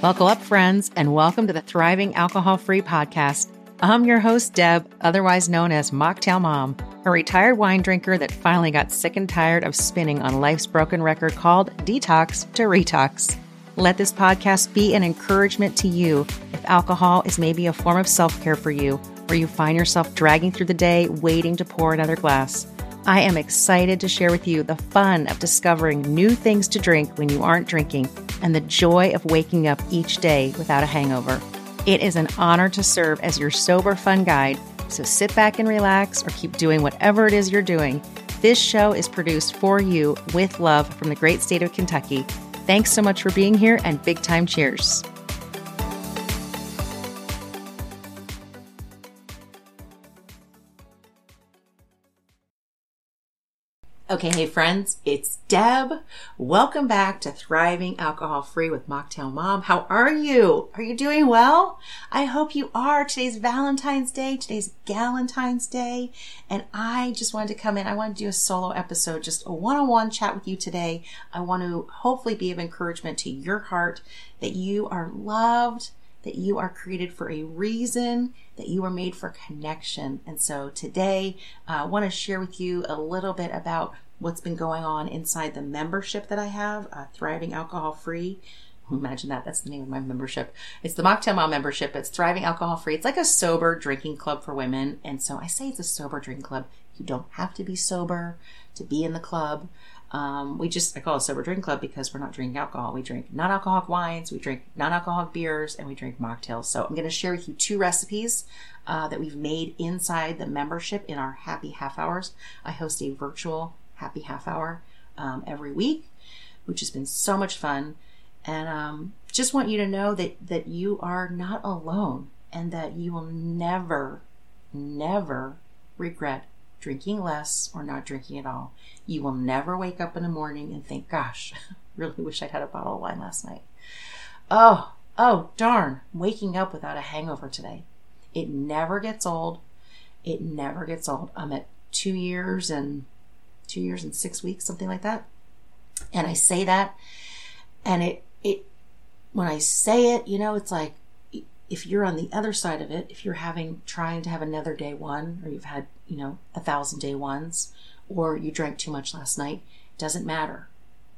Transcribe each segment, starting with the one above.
Buckle up, friends, and welcome to the Thriving Alcohol Free Podcast. I'm your host, Deb, otherwise known as Mocktail Mom, a retired wine drinker that finally got sick and tired of spinning on life's broken record called Detox to Retox. Let this podcast be an encouragement to you if alcohol is maybe a form of self care for you, or you find yourself dragging through the day waiting to pour another glass. I am excited to share with you the fun of discovering new things to drink when you aren't drinking and the joy of waking up each day without a hangover. It is an honor to serve as your sober fun guide, so sit back and relax or keep doing whatever it is you're doing. This show is produced for you with love from the great state of Kentucky. Thanks so much for being here and big time cheers. Okay, hey friends, it's Deb. Welcome back to Thriving Alcohol Free with Mocktail Mom. How are you? Are you doing well? I hope you are. Today's Valentine's Day. Today's Galentine's Day. And I just wanted to come in. I want to do a solo episode, just a one-on-one chat with you today. I want to hopefully be of encouragement to your heart that you are loved, that you are created for a reason, that you are made for connection. And so today, uh, I want to share with you a little bit about what's been going on inside the membership that I have, uh, Thriving Alcohol Free. Imagine that. That's the name of my membership. It's the Mocktail Mom membership. It's Thriving Alcohol Free. It's like a sober drinking club for women. And so I say it's a sober drinking club. You don't have to be sober to be in the club. Um, we just, I call it sober drink club because we're not drinking alcohol. We drink non-alcoholic wines, we drink non-alcoholic beers, and we drink mocktails. So I'm going to share with you two recipes uh, that we've made inside the membership in our happy half hours. I host a virtual happy half hour um, every week, which has been so much fun. And um, just want you to know that that you are not alone, and that you will never, never regret drinking less or not drinking at all. You will never wake up in the morning and think, gosh, really wish I'd had a bottle of wine last night. Oh, oh, darn, waking up without a hangover today. It never gets old. It never gets old. I'm at two years and two years and six weeks, something like that. And I say that, and it, it, when I say it, you know, it's like, if you're on the other side of it, if you're having, trying to have another day one, or you've had you know, a thousand day ones, or you drank too much last night. It doesn't matter.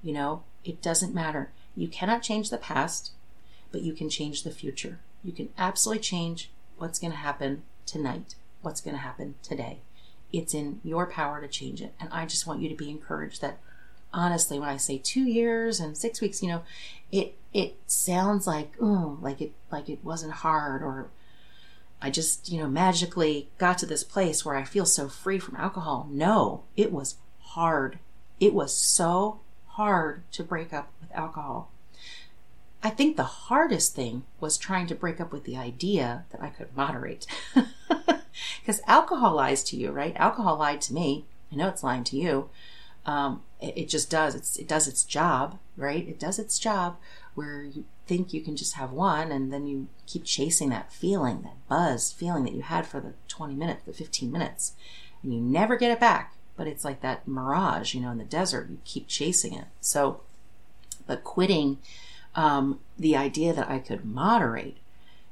You know, it doesn't matter. You cannot change the past, but you can change the future. You can absolutely change what's going to happen tonight, what's going to happen today. It's in your power to change it. And I just want you to be encouraged that honestly, when I say two years and six weeks, you know, it, it sounds like, oh, like it, like it wasn't hard or I just, you know, magically got to this place where I feel so free from alcohol. No, it was hard. It was so hard to break up with alcohol. I think the hardest thing was trying to break up with the idea that I could moderate. Because alcohol lies to you, right? Alcohol lied to me. I know it's lying to you. Um, it, just does. It's, it does its job, right? It does its job where you think you can just have one and then you keep chasing that feeling, that buzz feeling that you had for the 20 minutes, the 15 minutes, and you never get it back. But it's like that mirage, you know, in the desert, you keep chasing it. So, but quitting um, the idea that I could moderate,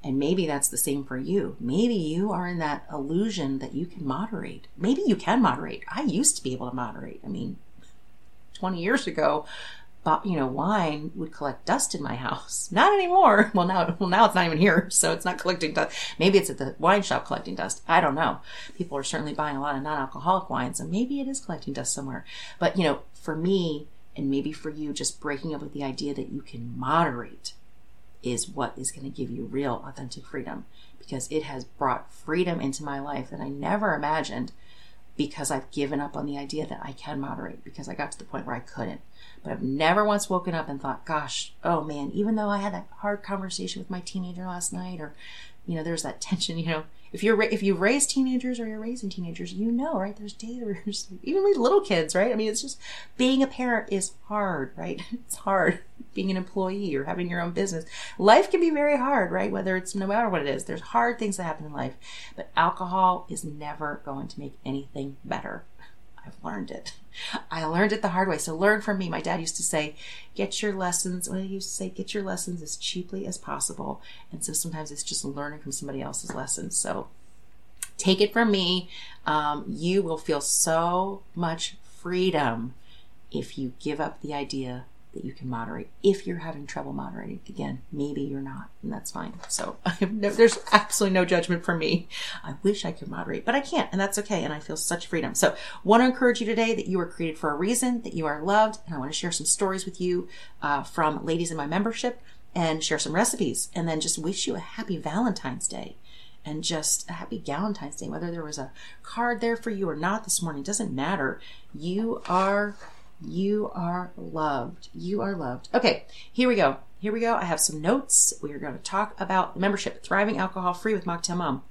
and maybe that's the same for you. Maybe you are in that illusion that you can moderate. Maybe you can moderate. I used to be able to moderate. I mean, 20 years ago, but, you know, wine would collect dust in my house. Not anymore. Well, now, well, now it's not even here, so it's not collecting dust. Maybe it's at the wine shop collecting dust. I don't know. People are certainly buying a lot of non-alcoholic wines, and maybe it is collecting dust somewhere. But you know, for me, and maybe for you, just breaking up with the idea that you can moderate is what is going to give you real, authentic freedom, because it has brought freedom into my life that I never imagined. Because I've given up on the idea that I can moderate, because I got to the point where I couldn't. But I've never once woken up and thought, gosh, oh man, even though I had that hard conversation with my teenager last night, or, you know, there's that tension, you know, if you're, if you raise teenagers or you're raising teenagers, you know, right? There's daters, even with little kids, right? I mean, it's just being a parent is hard, right? It's hard being an employee or having your own business. Life can be very hard, right? Whether it's no matter what it is, there's hard things that happen in life, but alcohol is never going to make anything better. I've learned it. I learned it the hard way. So learn from me. My dad used to say, get your lessons, well, he used to say, get your lessons as cheaply as possible. And so sometimes it's just learning from somebody else's lessons. So take it from me. Um, you will feel so much freedom if you give up the idea that you can moderate. If you're having trouble moderating, again, maybe you're not, and that's fine. So I have no, there's absolutely no judgment for me. I wish I could moderate, but I can't, and that's okay. And I feel such freedom. So want to encourage you today that you were created for a reason, that you are loved, and I want to share some stories with you uh, from ladies in my membership and share some recipes, and then just wish you a happy Valentine's Day and just a happy Valentine's Day. Whether there was a card there for you or not this morning doesn't matter. You are you are loved. You are loved. Okay, here we go. Here we go. I have some notes. We are going to talk about membership, thriving alcohol free with Mocktail Mom.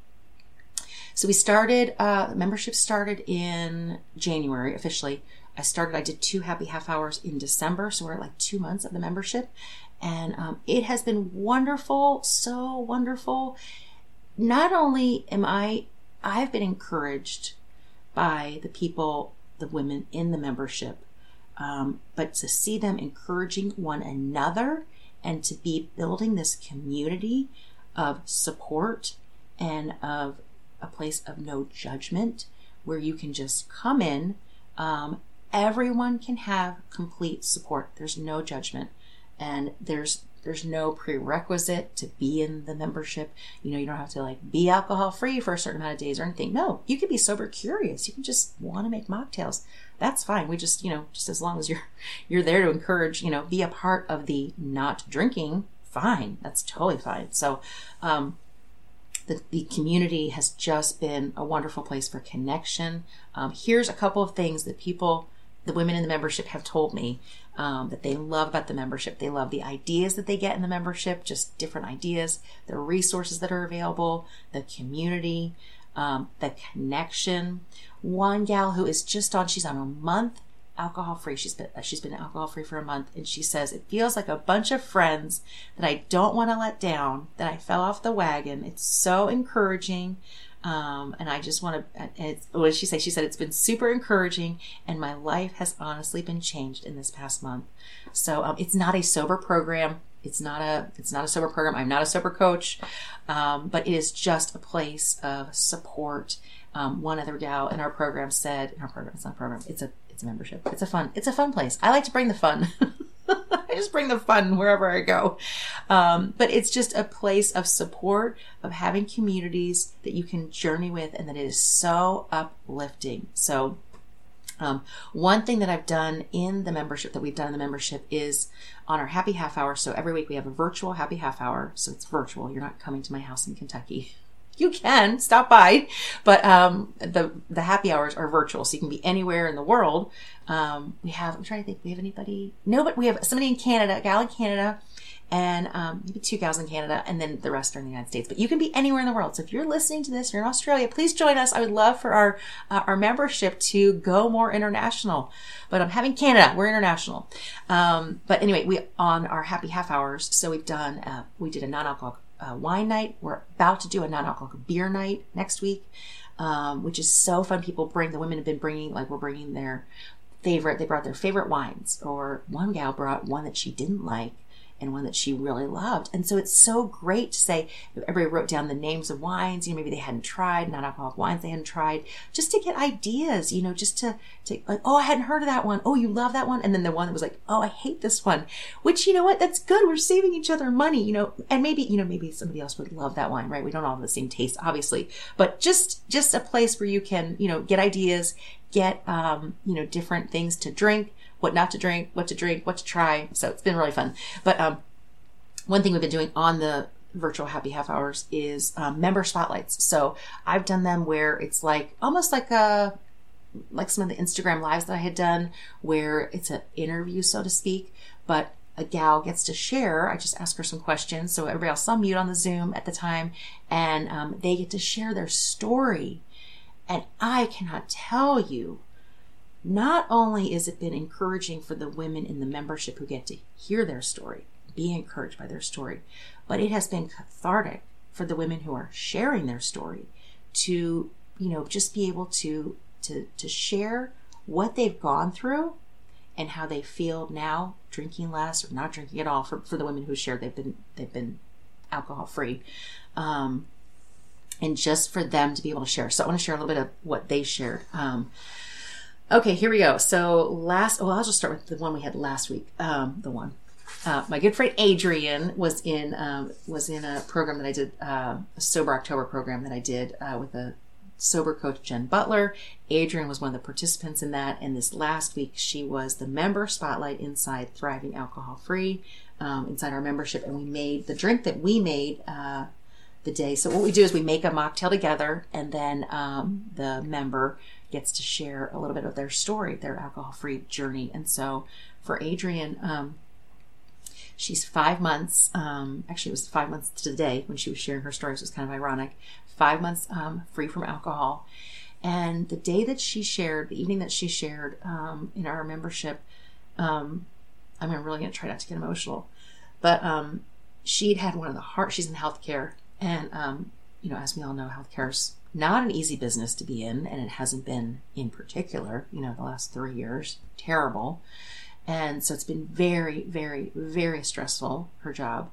So we started. Uh, membership started in January officially. I started. I did two happy half hours in December, so we're at like two months of the membership, and um, it has been wonderful. So wonderful. Not only am I, I've been encouraged by the people, the women in the membership um, but to see them encouraging one another and to be building this community of support and of a place of no judgment where you can just come in. Um, everyone can have complete support. There's no judgment, and there's there's no prerequisite to be in the membership. You know, you don't have to like be alcohol free for a certain amount of days or anything. No, you can be sober curious. You can just want to make mocktails that's fine. We just, you know, just as long as you're you're there to encourage, you know, be a part of the not drinking, fine. That's totally fine. So, um, the, the community has just been a wonderful place for connection. Um, here's a couple of things that people, the women in the membership, have told me um, that they love about the membership. They love the ideas that they get in the membership, just different ideas, the resources that are available, the community, um, the connection one gal who is just on, she's on a month alcohol free. She's been, she's been alcohol free for a month and she says, it feels like a bunch of friends that I don't want to let down, that I fell off the wagon. It's so encouraging. Um, and I just want to, what did she say? She said, it's been super encouraging and my life has honestly been changed in this past month. So, um, it's not a sober program. It's not a, it's not a sober program. I'm not a sober coach. Um, but it is just a place of support um, one other gal in our program said, in our program, it's not a program, it's a it's a membership. It's a fun, it's a fun place. I like to bring the fun. I just bring the fun wherever I go. Um, but it's just a place of support, of having communities that you can journey with, and that is so uplifting. So, um, one thing that I've done in the membership that we've done in the membership is on our happy half hour. So every week we have a virtual happy half hour. So it's virtual. You're not coming to my house in Kentucky you can stop by, but um, the the happy hours are virtual, so you can be anywhere in the world. Um, we have. I'm trying to think. We have anybody? No, but we have somebody in Canada, a gal in Canada, and um, maybe two gals in Canada, and then the rest are in the United States. But you can be anywhere in the world. So if you're listening to this, you're in Australia, please join us. I would love for our uh, our membership to go more international. But I'm having Canada. We're international. Um, but anyway, we on our happy half hours. So we've done. Uh, we did a non-alcoholic uh, wine night. We're about to do a non-alcoholic beer night next week, um, which is so fun. People bring the women have been bringing like we're bringing their favorite. They brought their favorite wines, or one gal brought one that she didn't like, and one that she really loved. And so it's so great to say everybody wrote down the names of wines, you know, maybe they hadn't tried, non-alcoholic wines they hadn't tried, just to get ideas, you know, just to, to like, oh, I hadn't heard of that one. Oh, you love that one. And then the one that was like, oh, I hate this one, which, you know what? That's good. We're saving each other money, you know, and maybe, you know, maybe somebody else would love that wine, right? We don't all have the same taste, obviously, but just, just a place where you can, you know, get ideas, get, um, you know, different things to drink, what not to drink, what to drink, what to try. So it's been really fun. But um, one thing we've been doing on the virtual happy half hours is um, member spotlights. So I've done them where it's like almost like a like some of the Instagram lives that I had done where it's an interview, so to speak, but a gal gets to share. I just ask her some questions. So everybody else on mute on the Zoom at the time, and um, they get to share their story. And I cannot tell you not only has it been encouraging for the women in the membership who get to hear their story, be encouraged by their story, but it has been cathartic for the women who are sharing their story to, you know, just be able to to to share what they've gone through and how they feel now drinking less or not drinking at all for, for the women who shared they've been they've been alcohol free um, and just for them to be able to share. So i want to share a little bit of what they shared. Um, okay here we go so last well i'll just start with the one we had last week um, the one uh, my good friend Adrienne was in um, was in a program that I did, uh, a sober October program that I did uh, with a sober coach Jen Butler. Adrienne was one of the participants in that, and this last week she was the member spotlight inside Thriving Alcohol Free, um, inside our membership, and we made the drink that we made. Uh, the day. So what we do is we make a mocktail together, and then um, the member gets to share a little bit of their story, their alcohol-free journey. And so for Adrienne, um, She's five months, um, actually, it was five months today when she was sharing her stories. It was kind of ironic. Five months um, free from alcohol. And the day that she shared, the evening that she shared um, in our membership, um, I'm really going to try not to get emotional, but um, she'd had one of the hard, she's in healthcare. And, you know, as we all know, healthcare is not an easy business to be in, and it hasn't been in particular, you know, the last three years. Terrible. And so it's been very, very, very stressful, her job.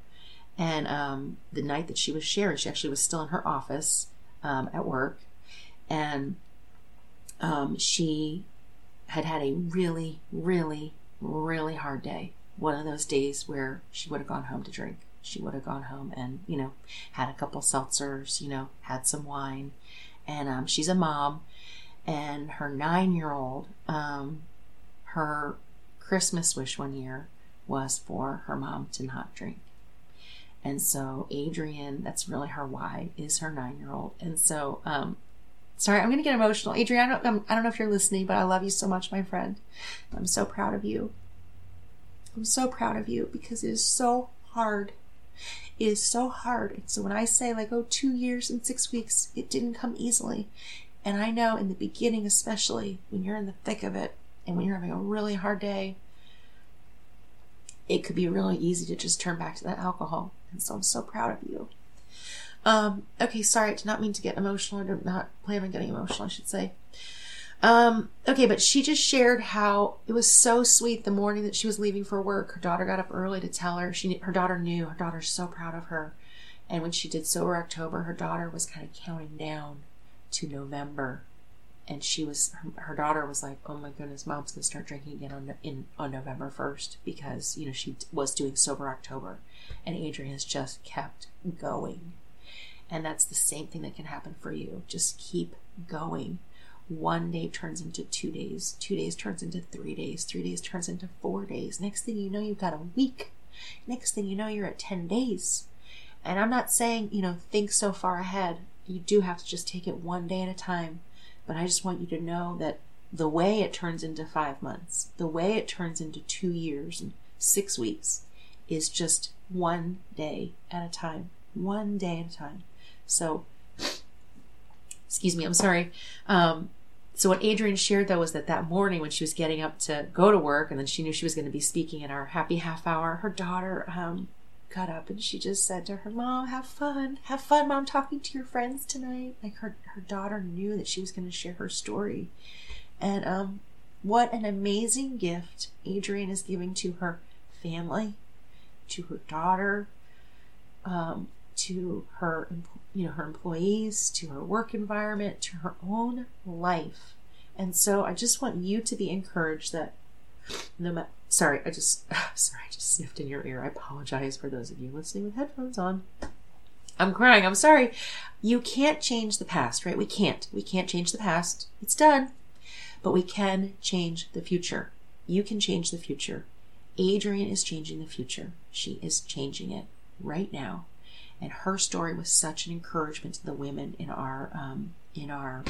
And um, the night that she was sharing, she actually was still in her office um, at work. And um, she had had a really, really, really hard day. One of those days where she would have gone home to drink. She would have gone home and, you know, had a couple seltzers, you know, had some wine. And um, she's a mom. And her nine year old, um, her Christmas wish one year was for her mom to not drink. And so Adrienne, that's really her why, is her nine year old. And so, um, sorry, I'm going to get emotional. Adrienne, I don't, I don't know if you're listening, but I love you so much, my friend. I'm so proud of you. I'm so proud of you because it is so hard. It is so hard. And so when I say like, oh, two years and six weeks, it didn't come easily. And I know in the beginning, especially when you're in the thick of it, and when you're having a really hard day, it could be really easy to just turn back to that alcohol. And so I'm so proud of you. Um, okay, sorry, I did not mean to get emotional. I did not plan on getting emotional, I should say. Um, okay, but she just shared how it was so sweet the morning that she was leaving for work. Her daughter got up early to tell her. She, her daughter knew. Her daughter's so proud of her. And when she did Sober October, her daughter was kind of counting down to November and she was her, her, daughter was like, "Oh my goodness, mom's gonna start drinking again on in on November first because you know she was doing sober October, and Adrienne has just kept going, and that's the same thing that can happen for you. Just keep going. One day turns into two days, two days turns into three days, three days turns into four days. Next thing you know, you've got a week. Next thing you know, you're at ten days. And I'm not saying you know think so far ahead. You do have to just take it one day at a time but I just want you to know that the way it turns into five months, the way it turns into two years and six weeks is just one day at a time. One day at a time. So, excuse me, I'm sorry. Um, so what Adrienne shared though was that that morning when she was getting up to go to work and then she knew she was going to be speaking in our happy half hour, her daughter um, got up and she just said to her mom, "Have fun, have fun, mom, talking to your friends tonight." Like her her daughter knew that she was going to share her story, and um, what an amazing gift Adrienne is giving to her family, to her daughter, um, to her you know her employees, to her work environment, to her own life. And so I just want you to be encouraged that no matter sorry, I just sorry, I just sniffed in your ear. I apologize for those of you listening with headphones on. I'm crying. I'm sorry. You can't change the past, right? We can't. We can't change the past. It's done. But we can change the future. You can change the future. Adrienne is changing the future. She is changing it right now. And her story was such an encouragement to the women in our um, in our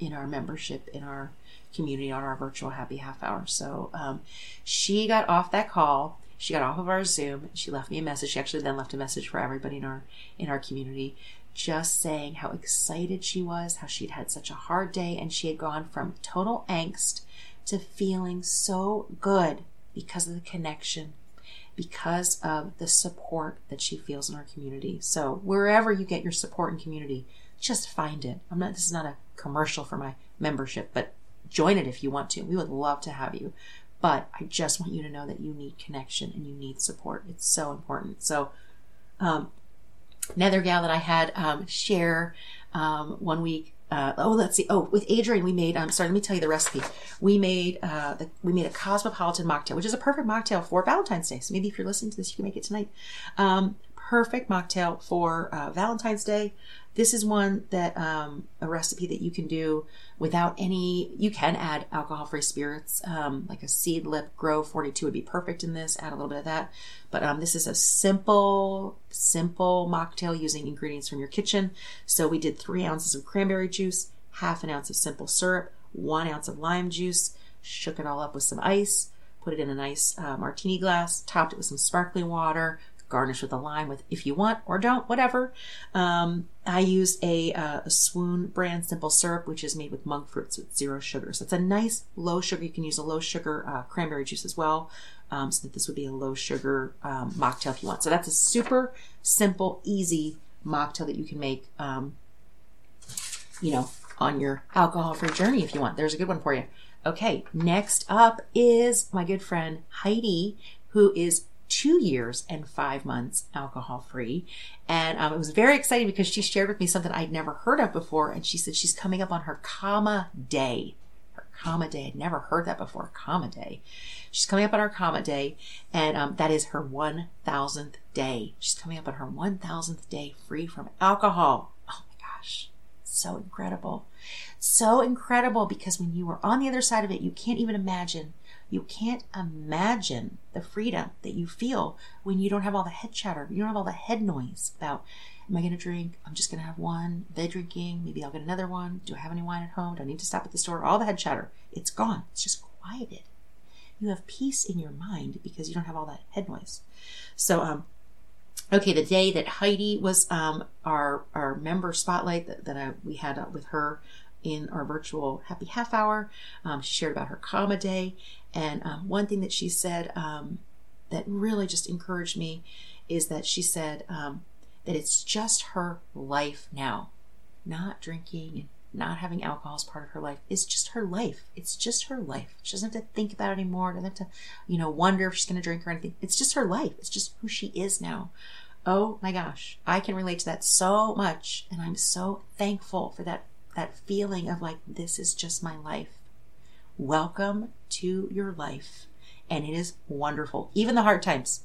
in our membership in our community on our virtual happy half hour. So um, she got off that call. She got off of our Zoom. She left me a message. She actually then left a message for everybody in our in our community, just saying how excited she was, how she'd had such a hard day, and she had gone from total angst to feeling so good because of the connection because of the support that she feels in our community. So wherever you get your support and community, just find it. I'm not this is not a commercial for my membership, but join it if you want to. We would love to have you. But I just want you to know that you need connection and you need support. It's so important. So, um, another gal that I had um, share um, one week. Uh, oh, let's see. Oh, with Adrienne, we made. Um, sorry, let me tell you the recipe. We made uh, the, we made a cosmopolitan mocktail, which is a perfect mocktail for Valentine's Day. So maybe if you're listening to this, you can make it tonight. Um, perfect mocktail for uh, Valentine's Day. This is one that um, a recipe that you can do without any. You can add alcohol-free spirits, um, like a Seedlip Grove 42 would be perfect in this. Add a little bit of that, but um, this is a simple, simple mocktail using ingredients from your kitchen. So we did three ounces of cranberry juice, half an ounce of simple syrup, one ounce of lime juice. Shook it all up with some ice put it in a nice uh, martini glass, topped it with some sparkling water, garnish with a lime with if you want or don't, whatever. Um, I use a, uh, a, Swoon brand simple syrup, which is made with monk fruits with zero sugar. So it's a nice low sugar. You can use a low sugar uh, cranberry juice as well. Um, so that this would be a low sugar um, mocktail if you want. So that's a super simple, easy mocktail that you can make, um, you know, on your alcohol free journey if you want. There's a good one for you. Okay, next up is my good friend Heidi, who is two years and five months alcohol free. And um, it was very exciting because she shared with me something I'd never heard of before. And she said she's coming up on her comma day. Her comma day. I'd never heard that before. Comma day. She's coming up on her comma day. And um, that is her 1000th day. She's coming up on her 1000th day free from alcohol. Oh my gosh. So incredible. So incredible because when you are on the other side of it, you can't even imagine you can't imagine the freedom that you feel when you don't have all the head chatter. You don't have all the head noise about, am I going to drink? I'm just going to have one. They're drinking. Maybe I'll get another one. Do I have any wine at home? Do I need to stop at the store? All the head chatter. It's gone. It's just quieted. You have peace in your mind because you don't have all that head noise. So, um, okay, the day that Heidi was um, our our member spotlight that, that I, we had uh, with her in our virtual happy half hour. Um, she shared about her comma day. And um, one thing that she said um, that really just encouraged me is that she said um, that it's just her life now. Not drinking and not having alcohol as part of her life. It's just her life. It's just her life. She doesn't have to think about it anymore. Doesn't have to, you know, wonder if she's going to drink or anything. It's just her life. It's just who she is now. Oh my gosh, I can relate to that so much, and I'm so thankful for that that feeling of like, this is just my life. Welcome to your life. And it is wonderful. Even the hard times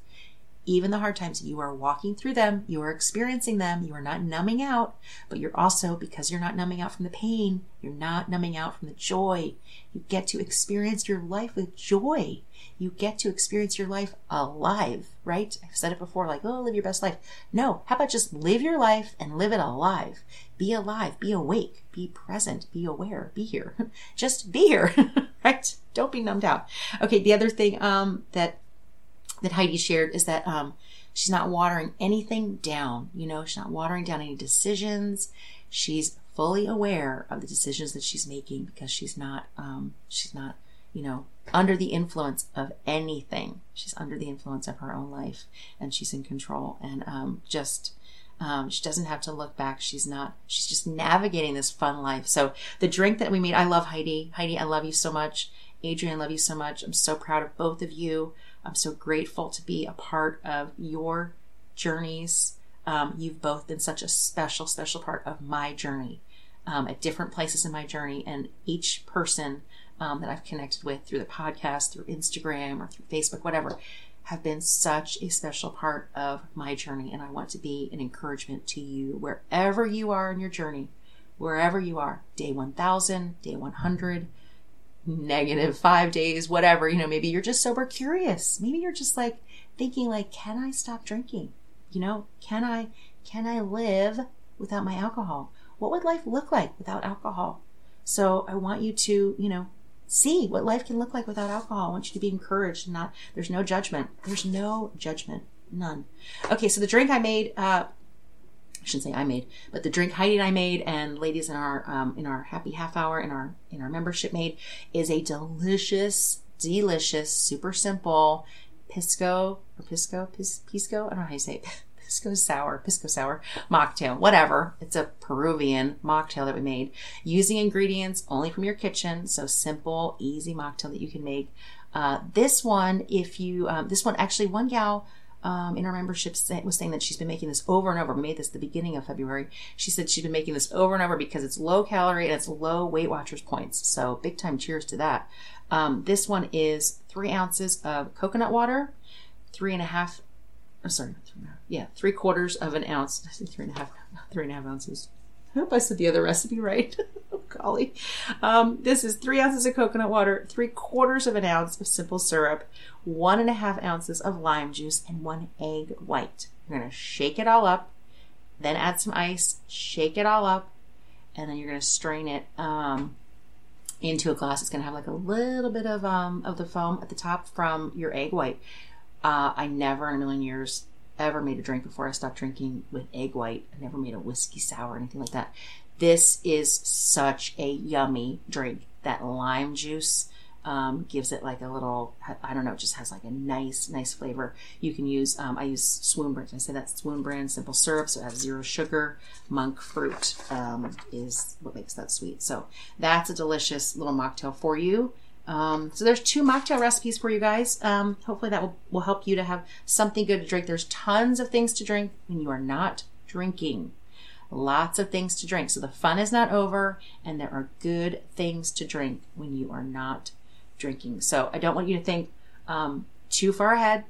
even the hard times, you are walking through them, you are experiencing them, you are not numbing out, but you're also, because you're not numbing out from the pain, you're not numbing out from the joy. You get to experience your life with joy. You get to experience your life alive, right? I've said it before, like, oh, live your best life. No, how about just live your life and live it alive? Be alive, be awake, be present, be aware, be here. just be here, right? Don't be numbed out. Okay, the other thing um, that that Heidi shared is that um, she's not watering anything down. You know, she's not watering down any decisions. She's fully aware of the decisions that she's making because she's not um, she's not you know under the influence of anything. She's under the influence of her own life, and she's in control. And um, just um, she doesn't have to look back. She's not, she's just navigating this fun life. So the drink that we made, I love Heidi. Heidi, I love you so much. Adrienne, I love you so much. I'm so proud of both of you. I'm so grateful to be a part of your journeys. Um, you've both been such a special, special part of my journey um, at different places in my journey. And each person um, that I've connected with through the podcast, through Instagram, or through Facebook, whatever, have been such a special part of my journey. And I want to be an encouragement to you wherever you are in your journey, wherever you are, day 1000, day 100, negative five days, whatever, you know, maybe you're just sober curious. Maybe you're just like thinking like, can I stop drinking? You know, can I, can I live without my alcohol? What would life look like without alcohol? So I want you to, you know, see what life can look like without alcohol. I want you to be encouraged. and Not, there's no judgment. There's no judgment. None. Okay. So the drink I made, uh, I shouldn't say I made, but the drink Heidi and I made, and ladies in our um, in our happy half hour in our in our membership made, is a delicious, delicious, super simple pisco or pisco pis, pisco. I don't know how you say it. Pisco sour, pisco sour mocktail, whatever. It's a Peruvian mocktail that we made using ingredients only from your kitchen. So simple, easy mocktail that you can make. Uh, this one, if you, um, this one actually, one gal um, in our membership was saying that she's been making this over and over. We made this the beginning of February. She said she's been making this over and over because it's low calorie and it's low Weight Watchers points. So big time cheers to that. Um, this one is three ounces of coconut water, three and a half, oh, sorry, yeah, three quarters of an ounce. I said three and a half, three and a half ounces. I hope I said the other recipe right. oh, golly. Um, this is three ounces of coconut water, three quarters of an ounce of simple syrup, one and a half ounces of lime juice, and one egg white. You're going to shake it all up, then add some ice, shake it all up, and then you're going to strain it um, into a glass. It's going to have like a little bit of um, of the foam at the top from your egg white. Uh, I never in a million years ever made a drink before I stopped drinking with egg white. I never made a whiskey sour or anything like that. This is such a yummy drink. That lime juice um, gives it like a little, I don't know, it just has like a nice, nice flavor. You can use, um, I use Swoon brand. I say that's Swoon brand simple syrup, so it has zero sugar. Monk fruit um, is what makes that sweet. So that's a delicious little mocktail for you. Um, so there's two mocktail recipes for you guys. Um, hopefully that will, will help you to have something good to drink. There's tons of things to drink when you are not drinking. Lots of things to drink. So the fun is not over, and there are good things to drink when you are not drinking. So I don't want you to think um, too far ahead.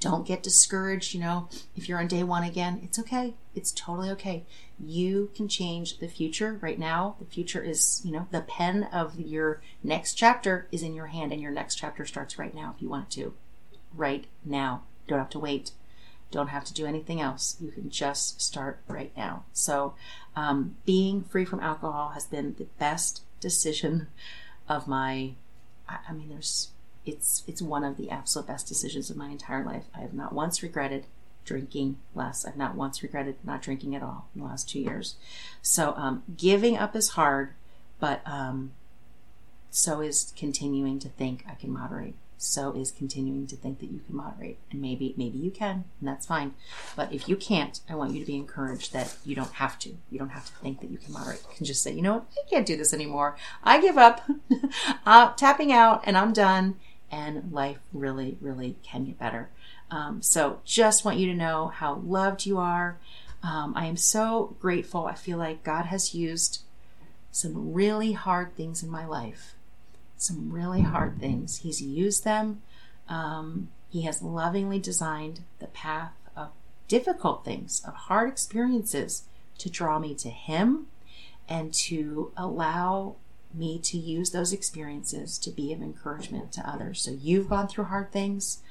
Don't get discouraged, you know, if you're on day one again. It's okay. It's totally okay. You can change the future right now. The future is, you know, the pen of your next chapter is in your hand, and your next chapter starts right now if you want it to. Right now. Don't have to wait. Don't have to do anything else. You can just start right now. So, um, being free from alcohol has been the best decision of my. I, I mean, there's it's it's one of the absolute best decisions of my entire life. I have not once regretted drinking less. I've not once regretted not drinking at all in the last two years. So um, giving up is hard, but um, so is continuing to think I can moderate. So is continuing to think that you can moderate, and maybe maybe you can, and that's fine. But if you can't, I want you to be encouraged that you don't have to. You don't have to think that you can moderate. You can just say, you know what, I can't do this anymore. I give up. I'm tapping out, and I'm done and life really, really can get better. Um, so just want you to know how loved you are. Um, I am so grateful. I feel like God has used some really hard things in my life, some really hard things. He's used them. Um, he has lovingly designed the path of difficult things, of hard experiences to draw me to Him and to allow me to use those experiences to be of encouragement to others. So you've gone through hard things,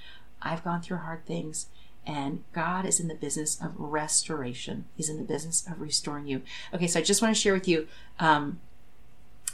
I've gone through hard things, and God is in the business of restoration. He's in the business of restoring you. Okay, so I just want to share with you. Um,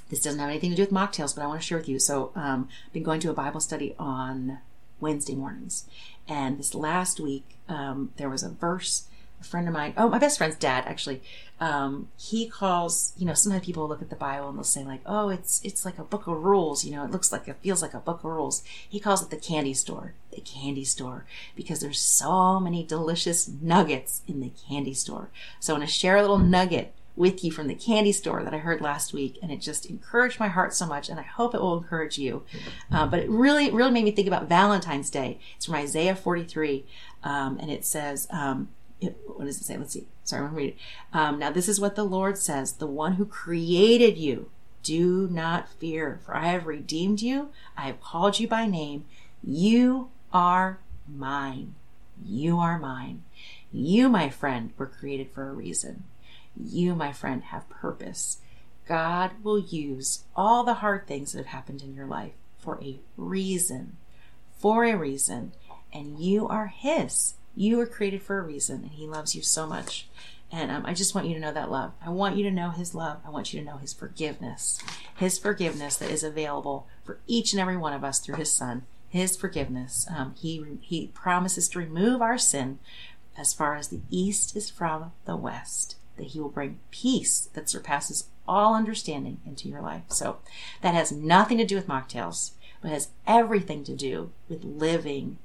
this doesn't have anything to do with mocktails, but I want to share with you. So, um, I've been going to a Bible study on Wednesday mornings, and this last week um, there was a verse a friend of mine, oh, my best friend's dad, actually, um, he calls, you know, sometimes people look at the Bible and they'll say like, oh, it's, it's like a book of rules. You know, it looks like, it feels like a book of rules. He calls it the candy store, the candy store, because there's so many delicious nuggets in the candy store. So I want to share a little nugget with you from the candy store that I heard last week, and it just encouraged my heart so much, and I hope it will encourage you. Uh, but it really, really made me think about Valentine's Day. It's from Isaiah 43, um, and it says, um, what does it say? Let's see. Sorry, I'm going to read it. Um, now, this is what the Lord says The one who created you, do not fear, for I have redeemed you. I have called you by name. You are mine. You are mine. You, my friend, were created for a reason. You, my friend, have purpose. God will use all the hard things that have happened in your life for a reason. For a reason. And you are His. You were created for a reason, and He loves you so much. And um, I just want you to know that love. I want you to know His love. I want you to know His forgiveness. His forgiveness that is available for each and every one of us through His Son. His forgiveness. Um, he He promises to remove our sin as far as the east is from the west. That He will bring peace that surpasses all understanding into your life. So that has nothing to do with mocktails, but has everything to do with living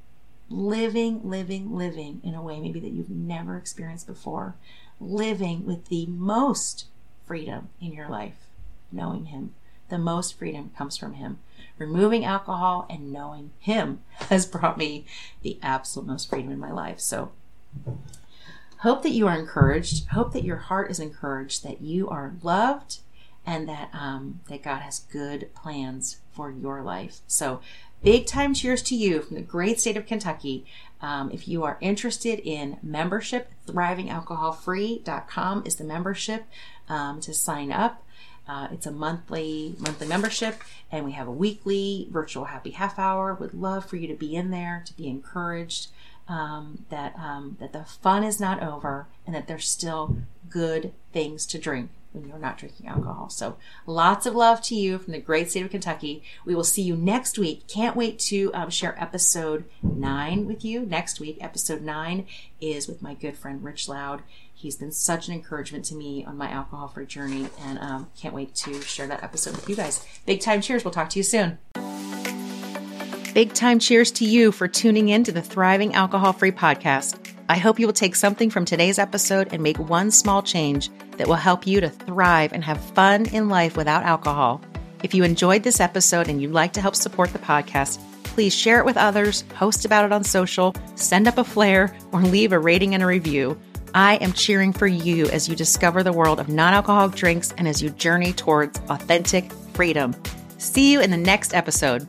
living, living, living in a way maybe that you've never experienced before, living with the most freedom in your life, knowing Him. The most freedom comes from Him. Removing alcohol and knowing Him has brought me the absolute most freedom in my life. So, hope that you are encouraged. Hope that your heart is encouraged, that you are loved, and that um, that God has good plans for your life. So, big time cheers to you from the great state of Kentucky. Um, if you are interested in membership, thrivingalcoholfree.com is the membership um, to sign up. Uh, it's a monthly monthly membership, and we have a weekly virtual happy half hour. Would love for you to be in there to be encouraged. Um, that um, that the fun is not over, and that there's still good things to drink when you're not drinking alcohol. So lots of love to you from the great state of Kentucky. We will see you next week. Can't wait to um, share episode nine with you next week. Episode nine is with my good friend Rich Loud. He's been such an encouragement to me on my alcohol free journey, and um, can't wait to share that episode with you guys. Big time cheers. We'll talk to you soon. Big time cheers to you for tuning in to the Thriving Alcohol Free podcast. I hope you will take something from today's episode and make one small change that will help you to thrive and have fun in life without alcohol. If you enjoyed this episode and you'd like to help support the podcast, please share it with others, post about it on social, send up a flare, or leave a rating and a review. I am cheering for you as you discover the world of non alcoholic drinks and as you journey towards authentic freedom. See you in the next episode.